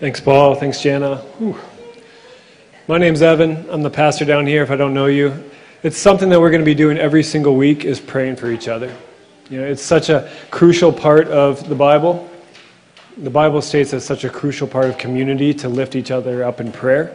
Thanks, Paul. Thanks, Jana. Whew. My name's Evan. I'm the pastor down here if I don't know you. It's something that we're going to be doing every single week is praying for each other. You know, it's such a crucial part of the Bible. The Bible states it's such a crucial part of community to lift each other up in prayer.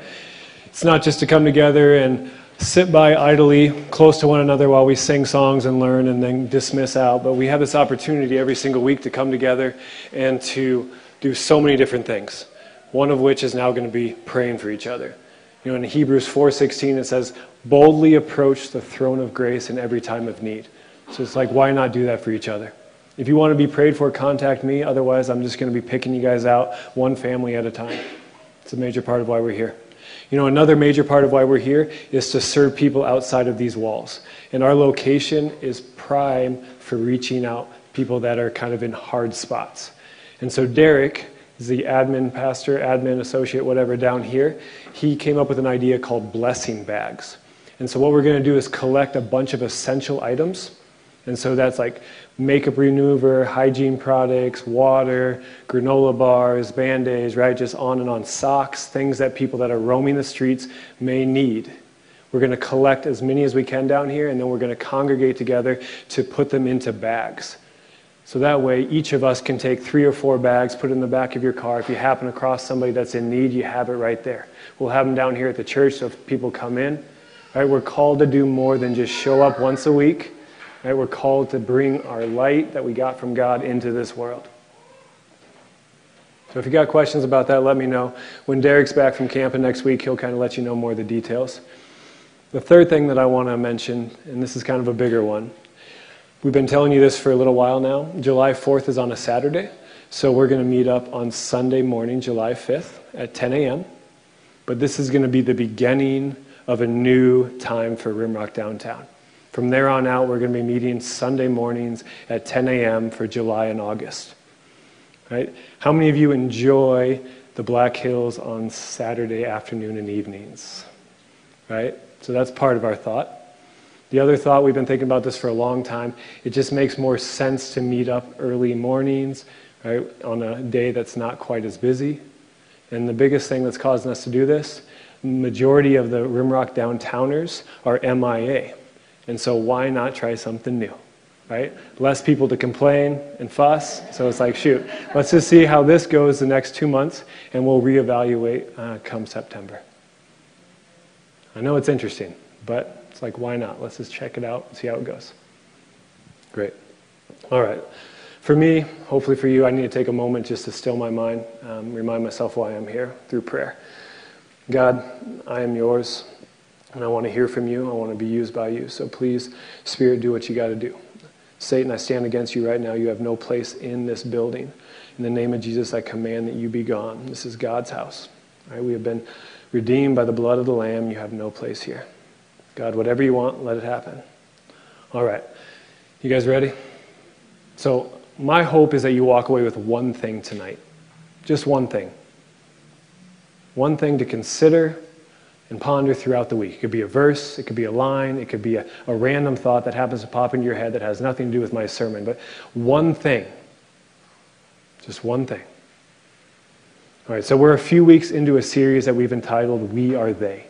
It's not just to come together and sit by idly close to one another while we sing songs and learn and then dismiss out, but we have this opportunity every single week to come together and to do so many different things. One of which is now going to be praying for each other. You know, in Hebrews 4:16 it says, "Boldly approach the throne of grace in every time of need." So it's like, why not do that for each other? If you want to be prayed for, contact me. Otherwise, I'm just going to be picking you guys out one family at a time. It's a major part of why we're here. You know, another major part of why we're here is to serve people outside of these walls. And our location is prime for reaching out people that are kind of in hard spots. And so Derek is the admin pastor, admin associate, whatever, down here. He came up with an idea called blessing bags. And so what we're going to do is collect a bunch of essential items. And so that's like makeup remover, hygiene products, water, granola bars, band aids, right? Just on and on. Socks, things that people that are roaming the streets may need. We're going to collect as many as we can down here, and then we're going to congregate together to put them into bags. So that way, each of us can take three or four bags, put it in the back of your car. If you happen across somebody that's in need, you have it right there. We'll have them down here at the church so if people come in. Right? We're called to do more than just show up once a week Right? We're called to bring our light that we got from God into this world. So if you got questions about that, let me know. When Derek's back from camping next week, he'll kind of let you know more of the details. The third thing that I want to mention, and this is kind of a bigger one, we've been telling you this for a little while now. July 4th is on a Saturday, so we're going to meet up on Sunday morning, July 5th at 10 a.m. But this is going to be the beginning of a new time for Rimrock Downtown. From there on out, we're going to be meeting Sunday mornings at 10 a.m. for July and August. Right? How many of you enjoy the Black Hills on Saturday afternoon and evenings? Right? So that's part of our thought. The other thought, we've been thinking about this for a long time, it just makes more sense to meet up early mornings, right, on a day that's not quite as busy. And the biggest thing that's causing us to do this, majority of the Rimrock downtowners are MIA. And so why not try something new? Right? Less people to complain and fuss. So it's like, shoot, let's just see how this goes the next two months, and we'll reevaluate uh, come September. I know it's interesting, but it's like, why not? Let's just check it out and see how it goes. Great. All right. For me, hopefully for you, I need to take a moment just to still my mind, um, remind myself why I'm here through prayer. God, I am yours. And I want to hear from you. I want to be used by you. So please, Spirit, do what you got to do. Satan, I stand against you right now. You have no place in this building. In the name of Jesus, I command that you be gone. This is God's house. Right? We have been redeemed by the blood of the Lamb. You have no place here. God, whatever you want, let it happen. All right. You guys ready? So, my hope is that you walk away with one thing tonight. Just one thing. One thing to consider and ponder throughout the week. It could be a verse, it could be a line, it could be a, a random thought that happens to pop into your head that has nothing to do with my sermon. But one thing, just one thing. All right, so we're a few weeks into a series that we've entitled We Are They.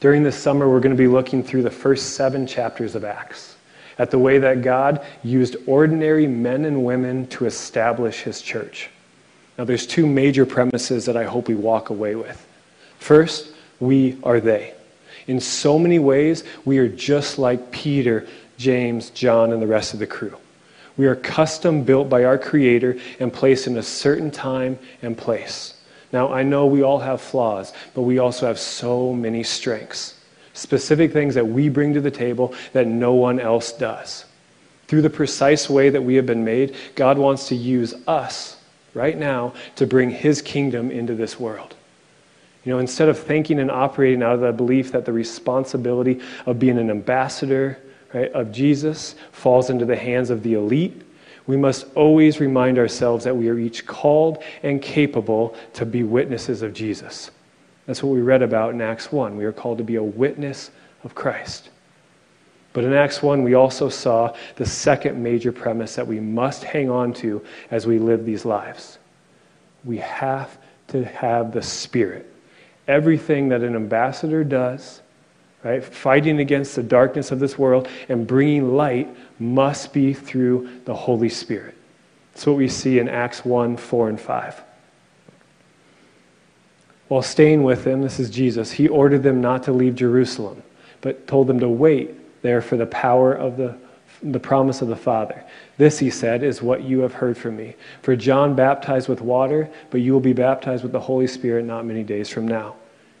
During this summer, we're going to be looking through the first seven chapters of Acts at the way that God used ordinary men and women to establish his church. Now, there's two major premises that I hope we walk away with. First, we are they. In so many ways, we are just like Peter, James, John, and the rest of the crew. We are custom built by our Creator and placed in a certain time and place. Now, I know we all have flaws, but we also have so many strengths. Specific things that we bring to the table that no one else does. Through the precise way that we have been made, God wants to use us right now to bring His kingdom into this world. You know, instead of thinking and operating out of the belief that the responsibility of being an ambassador right, of Jesus falls into the hands of the elite, we must always remind ourselves that we are each called and capable to be witnesses of Jesus. That's what we read about in Acts 1. We are called to be a witness of Christ. But in Acts 1, we also saw the second major premise that we must hang on to as we live these lives. We have to have the Spirit. Everything that an ambassador does, right, fighting against the darkness of this world and bringing light, must be through the Holy Spirit. That's what we see in Acts 1 4 and 5. While staying with them, this is Jesus, he ordered them not to leave Jerusalem, but told them to wait there for the power of the, the promise of the Father. This, he said, is what you have heard from me. For John baptized with water, but you will be baptized with the Holy Spirit not many days from now.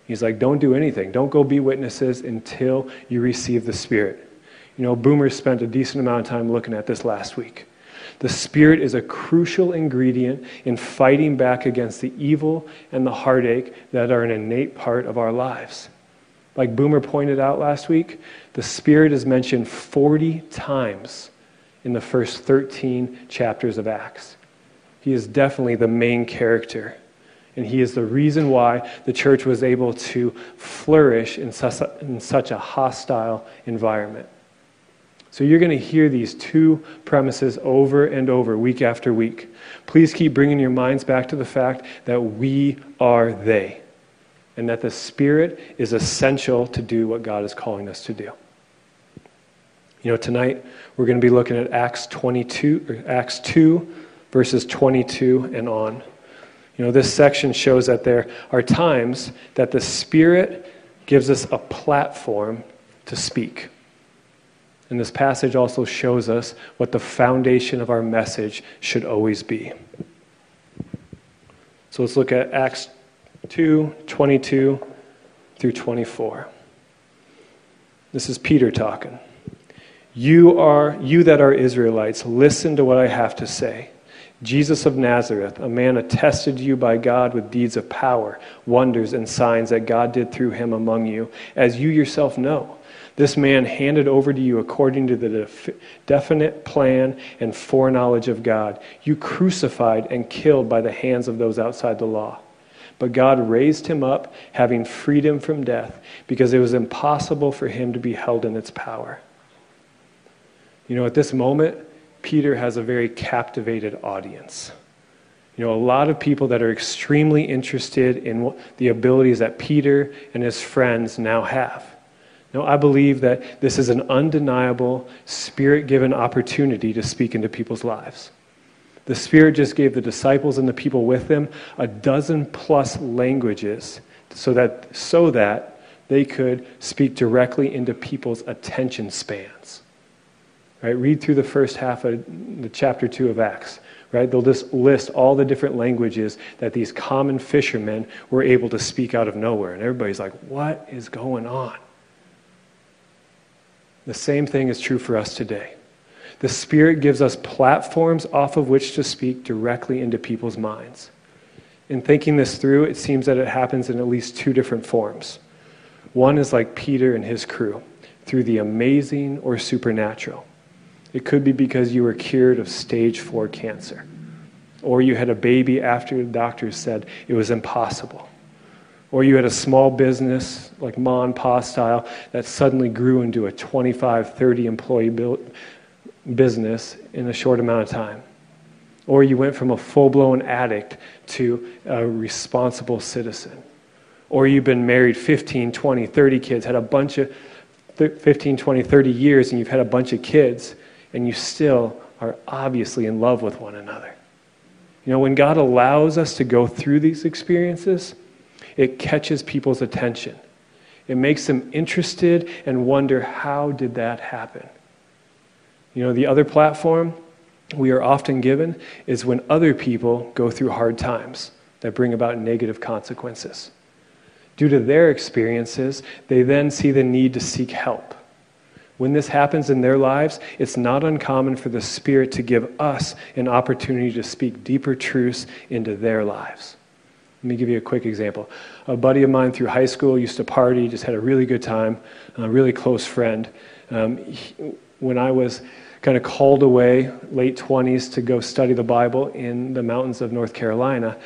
He's like, don't do anything. Don't go be witnesses until you receive the Spirit. You know, Boomer spent a decent amount of time looking at this last week. The Spirit is a crucial ingredient in fighting back against the evil and the heartache that are an innate part of our lives. Like Boomer pointed out last week, the Spirit is mentioned 40 times in the first 13 chapters of Acts. He is definitely the main character. And he is the reason why the church was able to flourish in such a, in such a hostile environment. So you're going to hear these two premises over and over, week after week. Please keep bringing your minds back to the fact that we are they, and that the Spirit is essential to do what God is calling us to do. You know, tonight we're going to be looking at Acts 22, Acts 2, verses 22 and on. You know, this section shows that there are times that the Spirit gives us a platform to speak. And this passage also shows us what the foundation of our message should always be. So let's look at Acts 2 22 through 24. This is Peter talking. You are you that are Israelites, listen to what I have to say. Jesus of Nazareth, a man attested to you by God with deeds of power, wonders, and signs that God did through him among you, as you yourself know. This man handed over to you according to the def- definite plan and foreknowledge of God. You crucified and killed by the hands of those outside the law. But God raised him up, having freed him from death, because it was impossible for him to be held in its power. You know, at this moment, Peter has a very captivated audience. You know, a lot of people that are extremely interested in the abilities that Peter and his friends now have. Now, I believe that this is an undeniable, spirit given opportunity to speak into people's lives. The Spirit just gave the disciples and the people with them a dozen plus languages so that, so that they could speak directly into people's attention spans. Right? Read through the first half of the chapter 2 of Acts. Right? They'll just list all the different languages that these common fishermen were able to speak out of nowhere. And everybody's like, what is going on? The same thing is true for us today. The Spirit gives us platforms off of which to speak directly into people's minds. In thinking this through, it seems that it happens in at least two different forms. One is like Peter and his crew, through the amazing or supernatural. It could be because you were cured of stage four cancer, or you had a baby after the doctors said it was impossible, or you had a small business like Ma and Pa style that suddenly grew into a 25, 30 employee business in a short amount of time. Or you went from a full blown addict to a responsible citizen. Or you've been married 15, 20, 30 kids, had a bunch of 15, 20, 30 years, and you've had a bunch of kids, and you still are obviously in love with one another. You know, when God allows us to go through these experiences, it catches people's attention. It makes them interested and wonder how did that happen? You know, the other platform we are often given is when other people go through hard times that bring about negative consequences. Due to their experiences, they then see the need to seek help. When this happens in their lives, it's not uncommon for the Spirit to give us an opportunity to speak deeper truths into their lives. Let me give you a quick example. A buddy of mine through high school used to party, just had a really good time, a really close friend. Um, he, when I was kind of called away, late 20s, to go study the Bible in the mountains of North Carolina,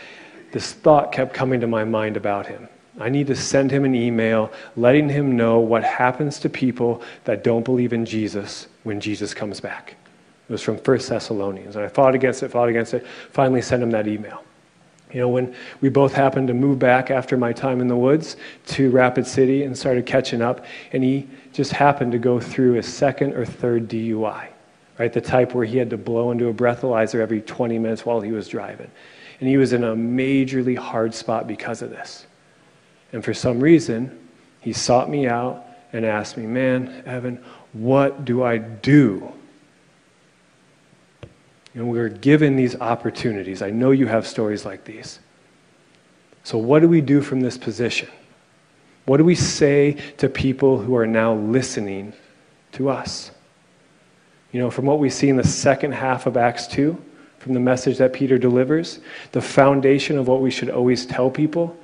this thought kept coming to my mind about him. I need to send him an email letting him know what happens to people that don't believe in Jesus when Jesus comes back. It was from 1 Thessalonians. And I fought against it, fought against it, finally sent him that email. You know, when we both happened to move back after my time in the woods to Rapid City and started catching up, and he just happened to go through a second or third DUI, right? The type where he had to blow into a breathalyzer every 20 minutes while he was driving. And he was in a majorly hard spot because of this. And for some reason, he sought me out and asked me, Man, Evan, what do I do? And we are given these opportunities. I know you have stories like these. So, what do we do from this position? What do we say to people who are now listening to us? You know, from what we see in the second half of Acts 2, from the message that Peter delivers, the foundation of what we should always tell people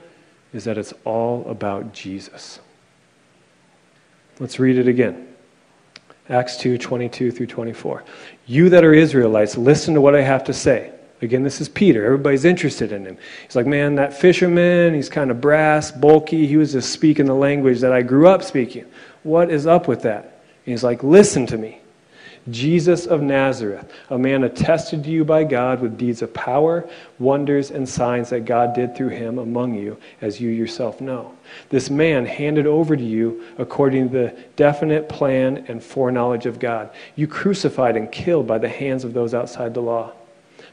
is that it's all about Jesus. Let's read it again. Acts 2 22 through 24. You that are Israelites, listen to what I have to say. Again, this is Peter. Everybody's interested in him. He's like, man, that fisherman, he's kind of brass, bulky. He was just speaking the language that I grew up speaking. What is up with that? And he's like, listen to me. Jesus of Nazareth, a man attested to you by God with deeds of power, wonders, and signs that God did through him among you, as you yourself know. This man handed over to you according to the definite plan and foreknowledge of God. You crucified and killed by the hands of those outside the law.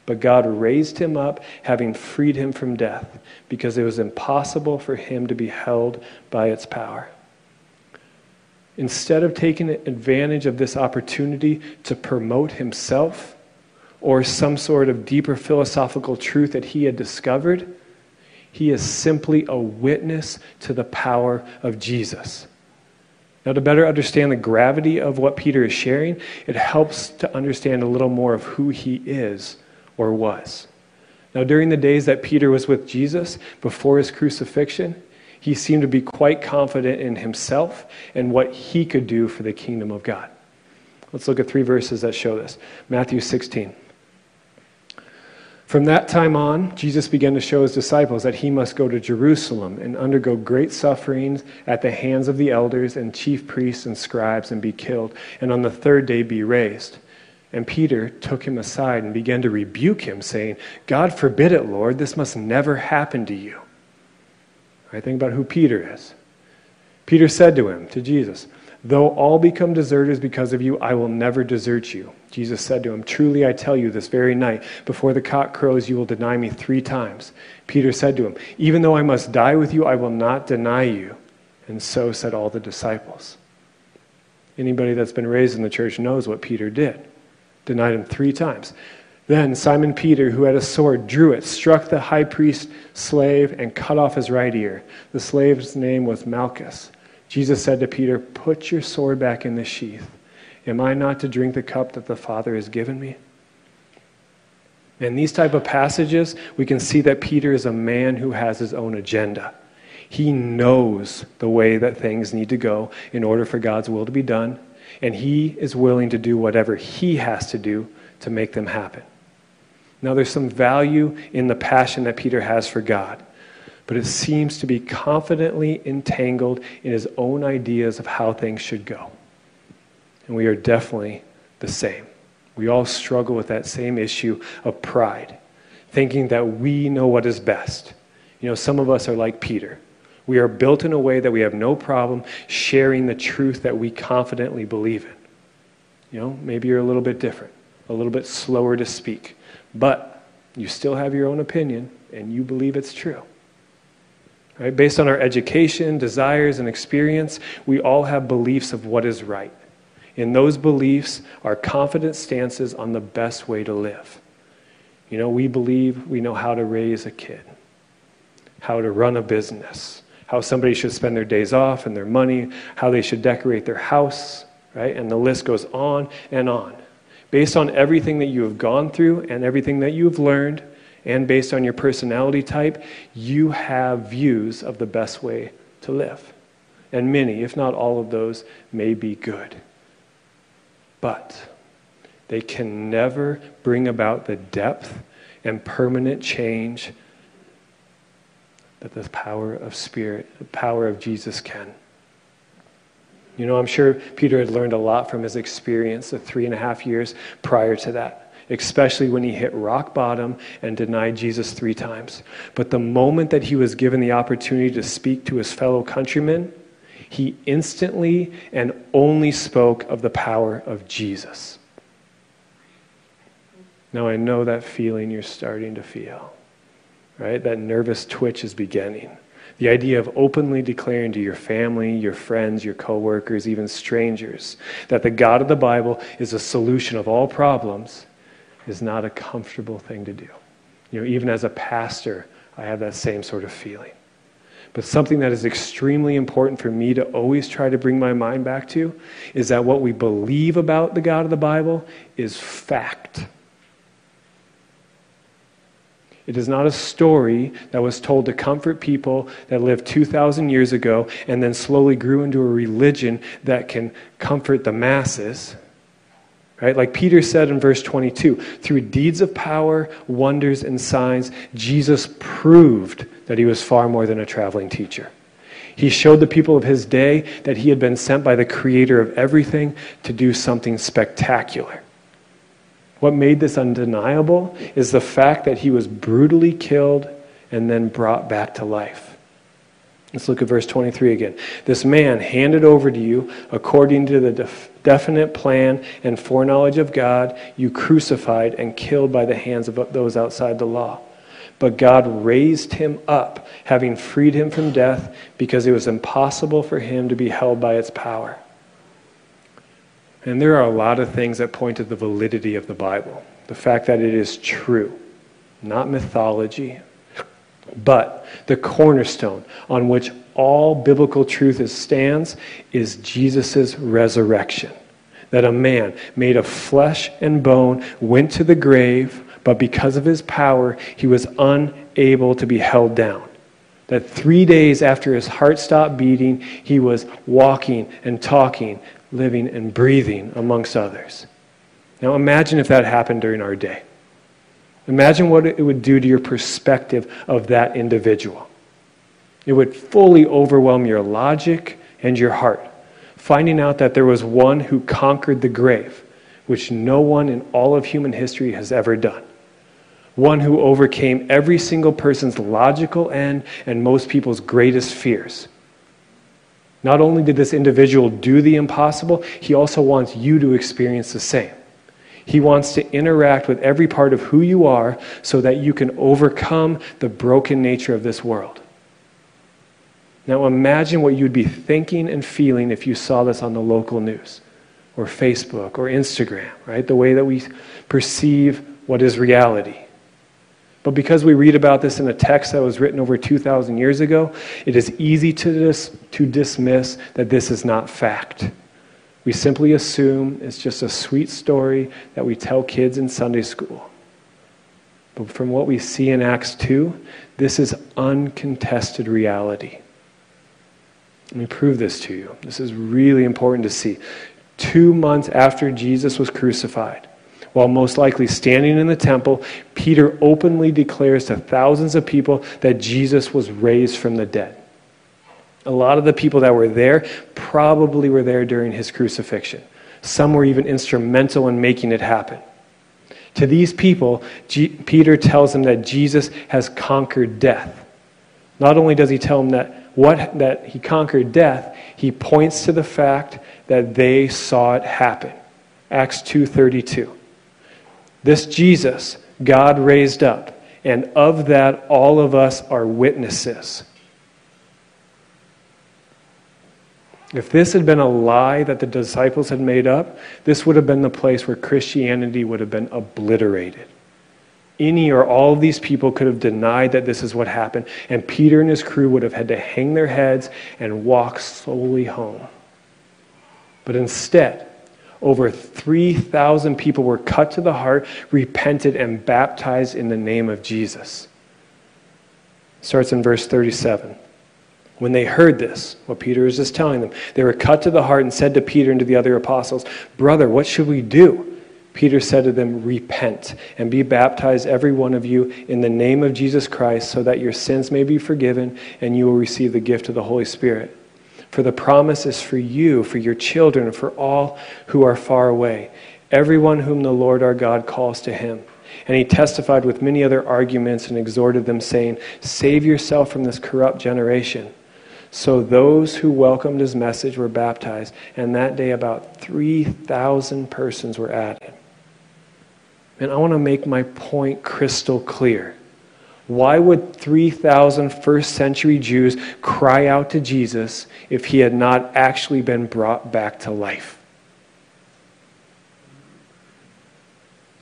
But God raised him up, having freed him from death, because it was impossible for him to be held by its power instead of taking advantage of this opportunity to promote himself or some sort of deeper philosophical truth that he had discovered, he is simply a witness to the power of Jesus. Now, to better understand the gravity of what Peter is sharing, it helps to understand a little more of who he is or was. Now, during the days that Peter was with Jesus before his crucifixion, he seemed to be quite confident in himself and what he could do for the kingdom of God. Let's look at three verses that show this. Matthew 16. From that time on, Jesus began to show his disciples that he must go to Jerusalem and undergo great sufferings at the hands of the elders and chief priests and scribes and be killed, and on the third day be raised. And Peter took him aside and began to rebuke him, saying, God forbid it, Lord, this must never happen to you. Right? Think about who Peter is. Peter said to him, to Jesus, Though all become deserters because of you, I will never desert you. Jesus said to him, Truly I tell you, this very night, before the cock crows, you will deny me three times. Peter said to him, Even though I must die with you, I will not deny you. And so said all the disciples. Anybody that's been raised in the church knows what Peter did. Denied him three times. Then Simon Peter, who had a sword, drew it, struck the high priest's slave, and cut off his right ear. The slave's name was Malchus. Jesus said to Peter, Put your sword back in the sheath. Am I not to drink the cup that the Father has given me? In these type of passages, we can see that Peter is a man who has his own agenda. He knows the way that things need to go in order for God's will to be done, and he is willing to do whatever he has to do to make them happen. Now, there's some value in the passion that Peter has for God, but it seems to be confidently entangled in his own ideas of how things should go. And we are definitely the same. We all struggle with that same issue of pride, thinking that we know what is best. You know, some of us are like Peter. We are built in a way that we have no problem sharing the truth that we confidently believe in. You know, maybe you're a little bit different, a little bit slower to speak, but you still have your own opinion and you believe it's true. Right? Based on our education, desires, and experience, we all have beliefs of what is right. And those beliefs are confident stances on the best way to live. You know, we believe we know how to raise a kid, how to run a business, how somebody should spend their days off and their money, how they should decorate their house, right? And the list goes on and on based on everything that you have gone through and everything that you have learned, and based on your personality type, you have views of the best way to live. And many, if not all of those, may be good. But they can never bring about the depth and permanent change that the power of Spirit, the power of Jesus can. You know, I'm sure Peter had learned a lot from his experience the three and a half years prior to that. especially when he hit rock bottom and denied Jesus three times. But the moment that he was given the opportunity to speak to his fellow countrymen, he instantly and only spoke of the power of Jesus. Now, I know that feeling you're starting to feel, right? That nervous twitch is beginning. The idea of openly declaring to your family, your friends, your coworkers, even strangers, that the God of the Bible is a solution of all problems is not a comfortable thing to do. You know, even as a pastor, I have that same sort of feeling. But something that is extremely important for me to always try to bring my mind back to is that what we believe about the God of the Bible is fact. It is not a story that was told to comfort people that lived 2,000 years ago and then slowly grew into a religion that can comfort the masses. Right? Like Peter said in verse 22 through deeds of power, wonders, and signs, Jesus proved that he was far more than a traveling teacher. He showed the people of his day that he had been sent by the creator of everything to do something spectacular. What made this undeniable is the fact that he was brutally killed and then brought back to life. Let's look at verse 23 again. This man handed over to you, according to the def- definite plan and foreknowledge of God, you crucified and killed by the hands of those outside the law. But God raised him up, having freed him from death, because it was impossible for him to be held by its power. And there are a lot of things that point to the validity of the Bible. The fact that it is true, not mythology, but the cornerstone on which all biblical truth stands is Jesus' resurrection. That a man made of flesh and bone went to the grave, but because of his power, he was unable to be held down. That three days after his heart stopped beating, he was walking and talking, living, and breathing amongst others. Now imagine if that happened during our day. Imagine what it would do to your perspective of that individual. It would fully overwhelm your logic and your heart, finding out that there was one who conquered the grave, which no one in all of human history has ever done. One who overcame every single person's logical end and most people's greatest fears. Not only did this individual do the impossible, he also wants you to experience the same. He wants to interact with every part of who you are so that you can overcome the broken nature of this world. Now imagine what you'd be thinking and feeling if you saw this on the local news or Facebook or Instagram, right? The way that we perceive what is reality. But because we read about this in a text that was written over 2,000 years ago, it is easy to, dis- to dismiss that this is not fact. We simply assume it's just a sweet story that we tell kids in Sunday school. But from what we see in Acts 2, this is uncontested reality. Let me prove this to you. This is really important to see. Two months after Jesus was crucified, while most likely standing in the temple, Peter openly declares to thousands of people that Jesus was raised from the dead. A lot of the people that were there probably were there during his crucifixion. Some were even instrumental in making it happen. To these people, G- Peter tells them that Jesus has conquered death. Not only does he tell them that what that he conquered death, he points to the fact that they saw it happen. Acts 2:32. This Jesus, God raised up, and of that all of us are witnesses. If this had been a lie that the disciples had made up, this would have been the place where Christianity would have been obliterated. Any or all of these people could have denied that this is what happened, and Peter and his crew would have had to hang their heads and walk slowly home. But instead, over 3,000 people were cut to the heart, repented, and baptized in the name of Jesus. Starts in verse 37. When they heard this, what Peter is just telling them, they were cut to the heart and said to Peter and to the other apostles, Brother, what should we do? Peter said to them, Repent and be baptized, every one of you, in the name of Jesus Christ, so that your sins may be forgiven and you will receive the gift of the Holy Spirit. For the promise is for you, for your children, for all who are far away, everyone whom the Lord our God calls to him. And he testified with many other arguments and exhorted them, saying, Save yourself from this corrupt generation. So those who welcomed his message were baptized, and that day about 3,000 persons were added. And I want to make my point crystal clear. Why would 3,000 first century Jews cry out to Jesus if he had not actually been brought back to life?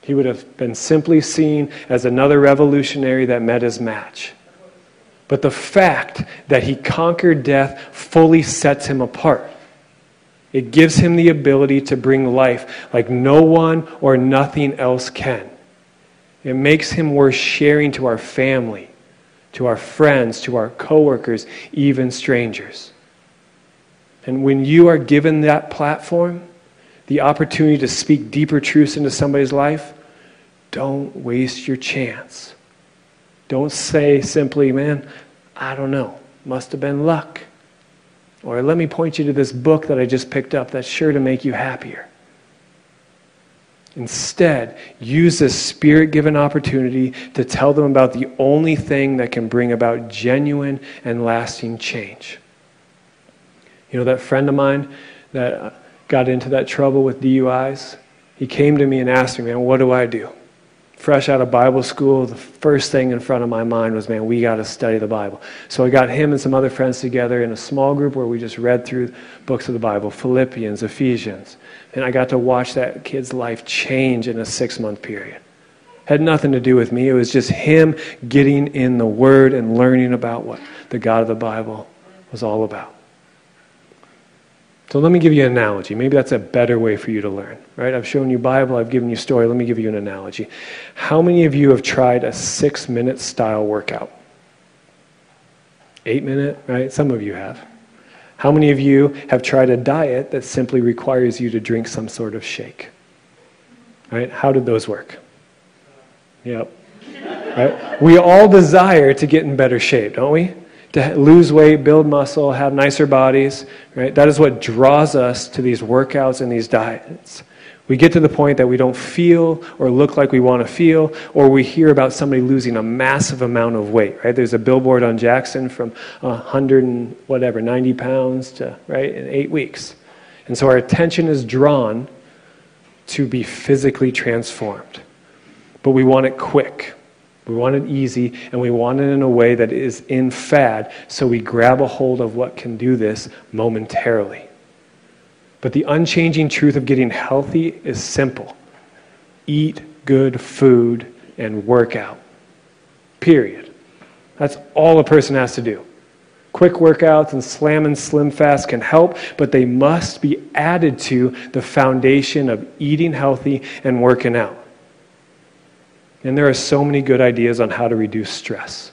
He would have been simply seen as another revolutionary that met his match. But the fact that he conquered death fully sets him apart. It gives him the ability to bring life like no one or nothing else can. It makes him worth sharing to our family, to our friends, to our coworkers, even strangers. And when you are given that platform, the opportunity to speak deeper truths into somebody's life, don't waste your chance. Don't say simply, man, I don't know. Must have been luck. Or let me point you to this book that I just picked up that's sure to make you happier. Instead, use this spirit given opportunity to tell them about the only thing that can bring about genuine and lasting change. You know, that friend of mine that got into that trouble with DUIs, he came to me and asked me, man, what do I do? Fresh out of Bible school, the first thing in front of my mind was, man, we got to study the Bible. So I got him and some other friends together in a small group where we just read through books of the Bible Philippians, Ephesians. And I got to watch that kid's life change in a six month period. Had nothing to do with me. It was just him getting in the Word and learning about what the God of the Bible was all about. So let me give you an analogy. Maybe that's a better way for you to learn, right? I've shown you Bible, I've given you story. Let me give you an analogy. How many of you have tried a six minute style workout? Eight minute, right? Some of you have. How many of you have tried a diet that simply requires you to drink some sort of shake? Right? How did those work? Yep. Right? We all desire to get in better shape, don't we? To lose weight, build muscle, have nicer bodies, right? That is what draws us to these workouts and these diets. We get to the point that we don't feel or look like we want to feel, or we hear about somebody losing a massive amount of weight, right? There's a billboard on Jackson from 100 and whatever, 90 pounds to, right, in eight weeks. And so our attention is drawn to be physically transformed. But we want it quick. We want it easy, and we want it in a way that is in fad, so we grab a hold of what can do this momentarily. But the unchanging truth of getting healthy is simple eat good food and work out. Period. That's all a person has to do. Quick workouts and slam and slim fast can help, but they must be added to the foundation of eating healthy and working out. And there are so many good ideas on how to reduce stress,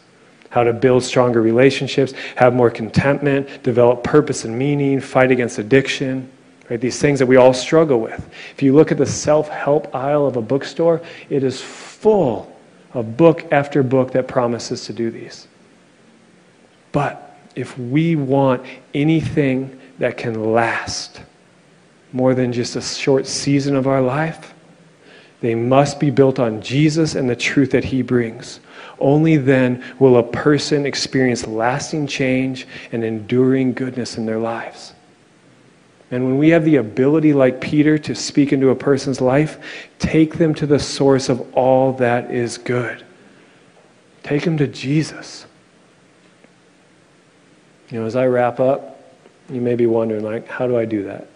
how to build stronger relationships, have more contentment, develop purpose and meaning, fight against addiction. Right? These things that we all struggle with. If you look at the self help aisle of a bookstore, it is full of book after book that promises to do these. But if we want anything that can last more than just a short season of our life, they must be built on Jesus and the truth that he brings. Only then will a person experience lasting change and enduring goodness in their lives. And when we have the ability, like Peter, to speak into a person's life, take them to the source of all that is good. Take them to Jesus. You know, as I wrap up, you may be wondering, like, how do I do that?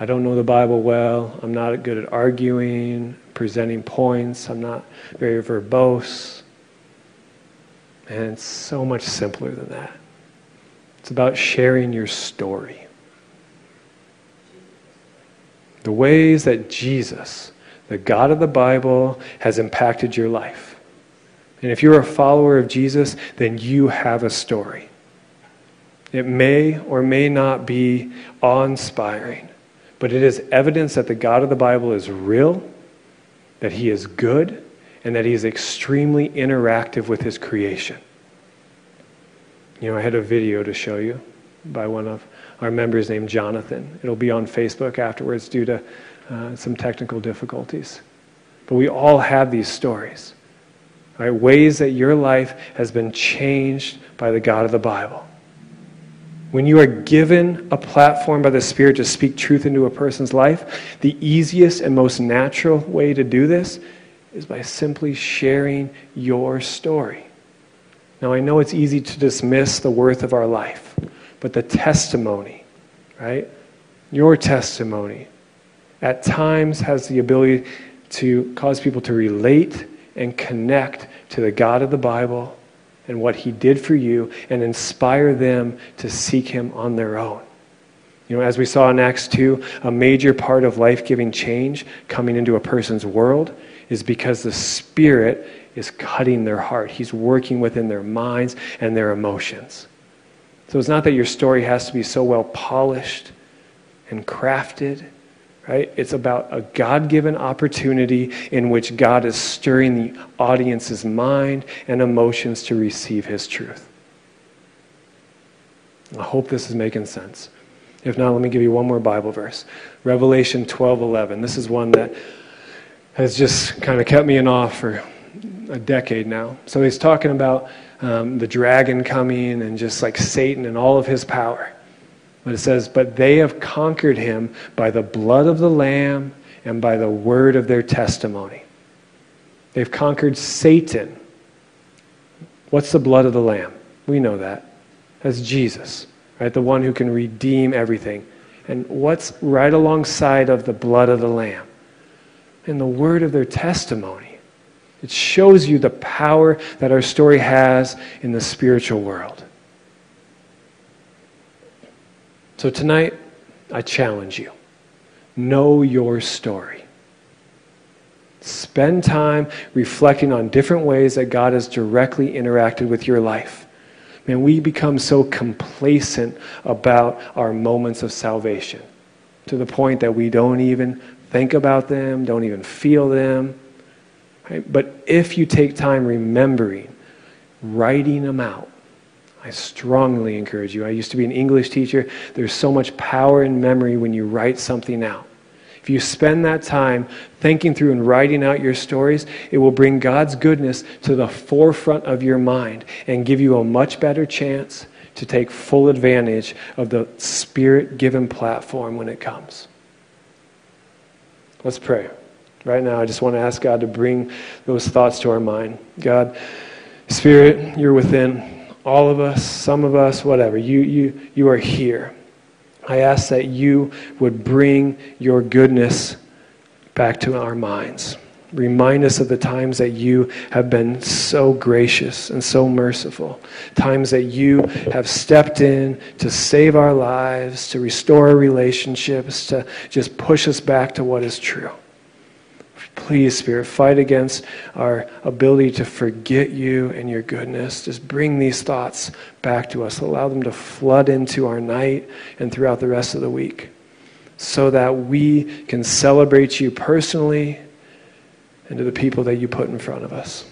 I don't know the Bible well. I'm not good at arguing, presenting points. I'm not very verbose. And it's so much simpler than that. It's about sharing your story. The ways that Jesus, the God of the Bible, has impacted your life. And if you're a follower of Jesus, then you have a story. It may or may not be awe inspiring but it is evidence that the God of the Bible is real, that he is good, and that he is extremely interactive with his creation. You know, I had a video to show you by one of our members named Jonathan. It'll be on Facebook afterwards due to uh, some technical difficulties. But we all have these stories, right? Ways that your life has been changed by the God of the Bible. When you are given a platform by the Spirit to speak truth into a person's life, the easiest and most natural way to do this is by simply sharing your story. Now, I know it's easy to dismiss the worth of our life, but the testimony, right? Your testimony at times has the ability to cause people to relate and connect to the God of the Bible and what he did for you and inspire them to seek him on their own. You know, as we saw in Acts 2, a major part of life giving change coming into a person's world is because the Spirit is cutting their heart. He's working within their minds and their emotions. So it's not that your story has to be so well polished and crafted right? It's about a God given opportunity in which God is stirring the audience's mind and emotions to receive His truth. I hope this is making sense. If not, let me give you one more Bible verse Revelation 12 11. This is one that has just kind of kept me in awe for a decade now. So he's talking about um, the dragon coming and just like Satan and all of his power. But it says, But they have conquered him by the blood of the Lamb and by the word of their testimony. They've conquered Satan. What's the blood of the Lamb? We know that. That's Jesus, right? The one who can redeem everything. And what's right alongside of the blood of the Lamb? And the word of their testimony. It shows you the power that our story has in the spiritual world. So tonight, I challenge you know your story. Spend time reflecting on different ways that God has directly interacted with your life. Man, we become so complacent about our moments of salvation to the point that we don't even think about them, don't even feel them. Right? But if you take time remembering, writing them out, I strongly encourage you. I used to be an English teacher. There's so much power in memory when you write something out. If you spend that time thinking through and writing out your stories, it will bring God's goodness to the forefront of your mind and give you a much better chance to take full advantage of the Spirit given platform when it comes. Let's pray. Right now, I just want to ask God to bring those thoughts to our mind. God, Spirit, you're within all of us, some of us, whatever. You, you, you are here. I ask that you would bring your goodness back to our minds. Remind us of the times that you have been so gracious and so merciful. Times that you have stepped in to save our lives, to restore our relationships, to just push us back to what is true. Please, Spirit, fight against our ability to forget you and your goodness. Just bring these thoughts back to us. Allow them to flood into our night and throughout the rest of the week so that we can celebrate you personally and to the people that you put in front of us.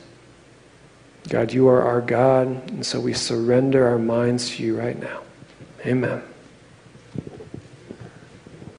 God, you are our God, and so we surrender our minds to you right now. Amen.